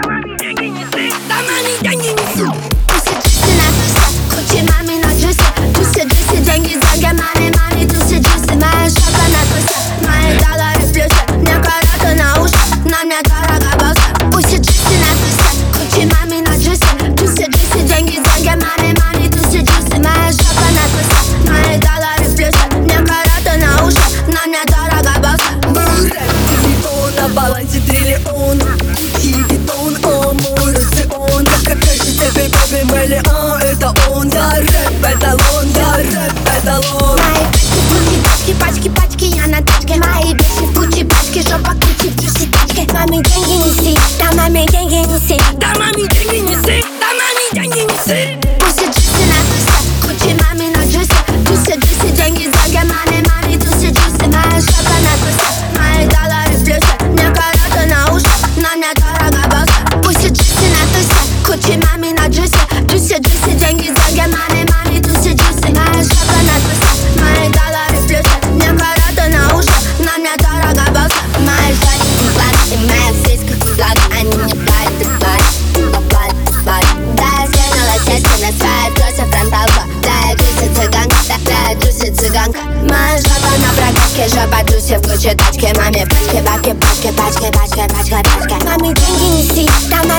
Damani janji nyesek Damani the nyesek Или о, а, это он, да, рэп, это лон, да, рэп, это лон Мои пачки, пачки, пачки, я на тачке. Мои вещи в куче, пачки, жопа куче, в тачке Маме деньги неси, да маме деньги неси Да маме деньги неси, да маме деньги неси Пусть джуси на тусе, куче маме на джусе Джуси, джуси, деньги, деньги, маме, маме, тусе, джуси Моя шапка на мои доллары в плюсе Мне на уши, но мне дорого босса Пусть джуси на тусе, куче маме на цыганка Моя жаба на прокачке, жаба Дуся в куче тачке Маме пачке, бабке, пачке, пачке, пачке, пачке, пачке Маме деньги неси, да маме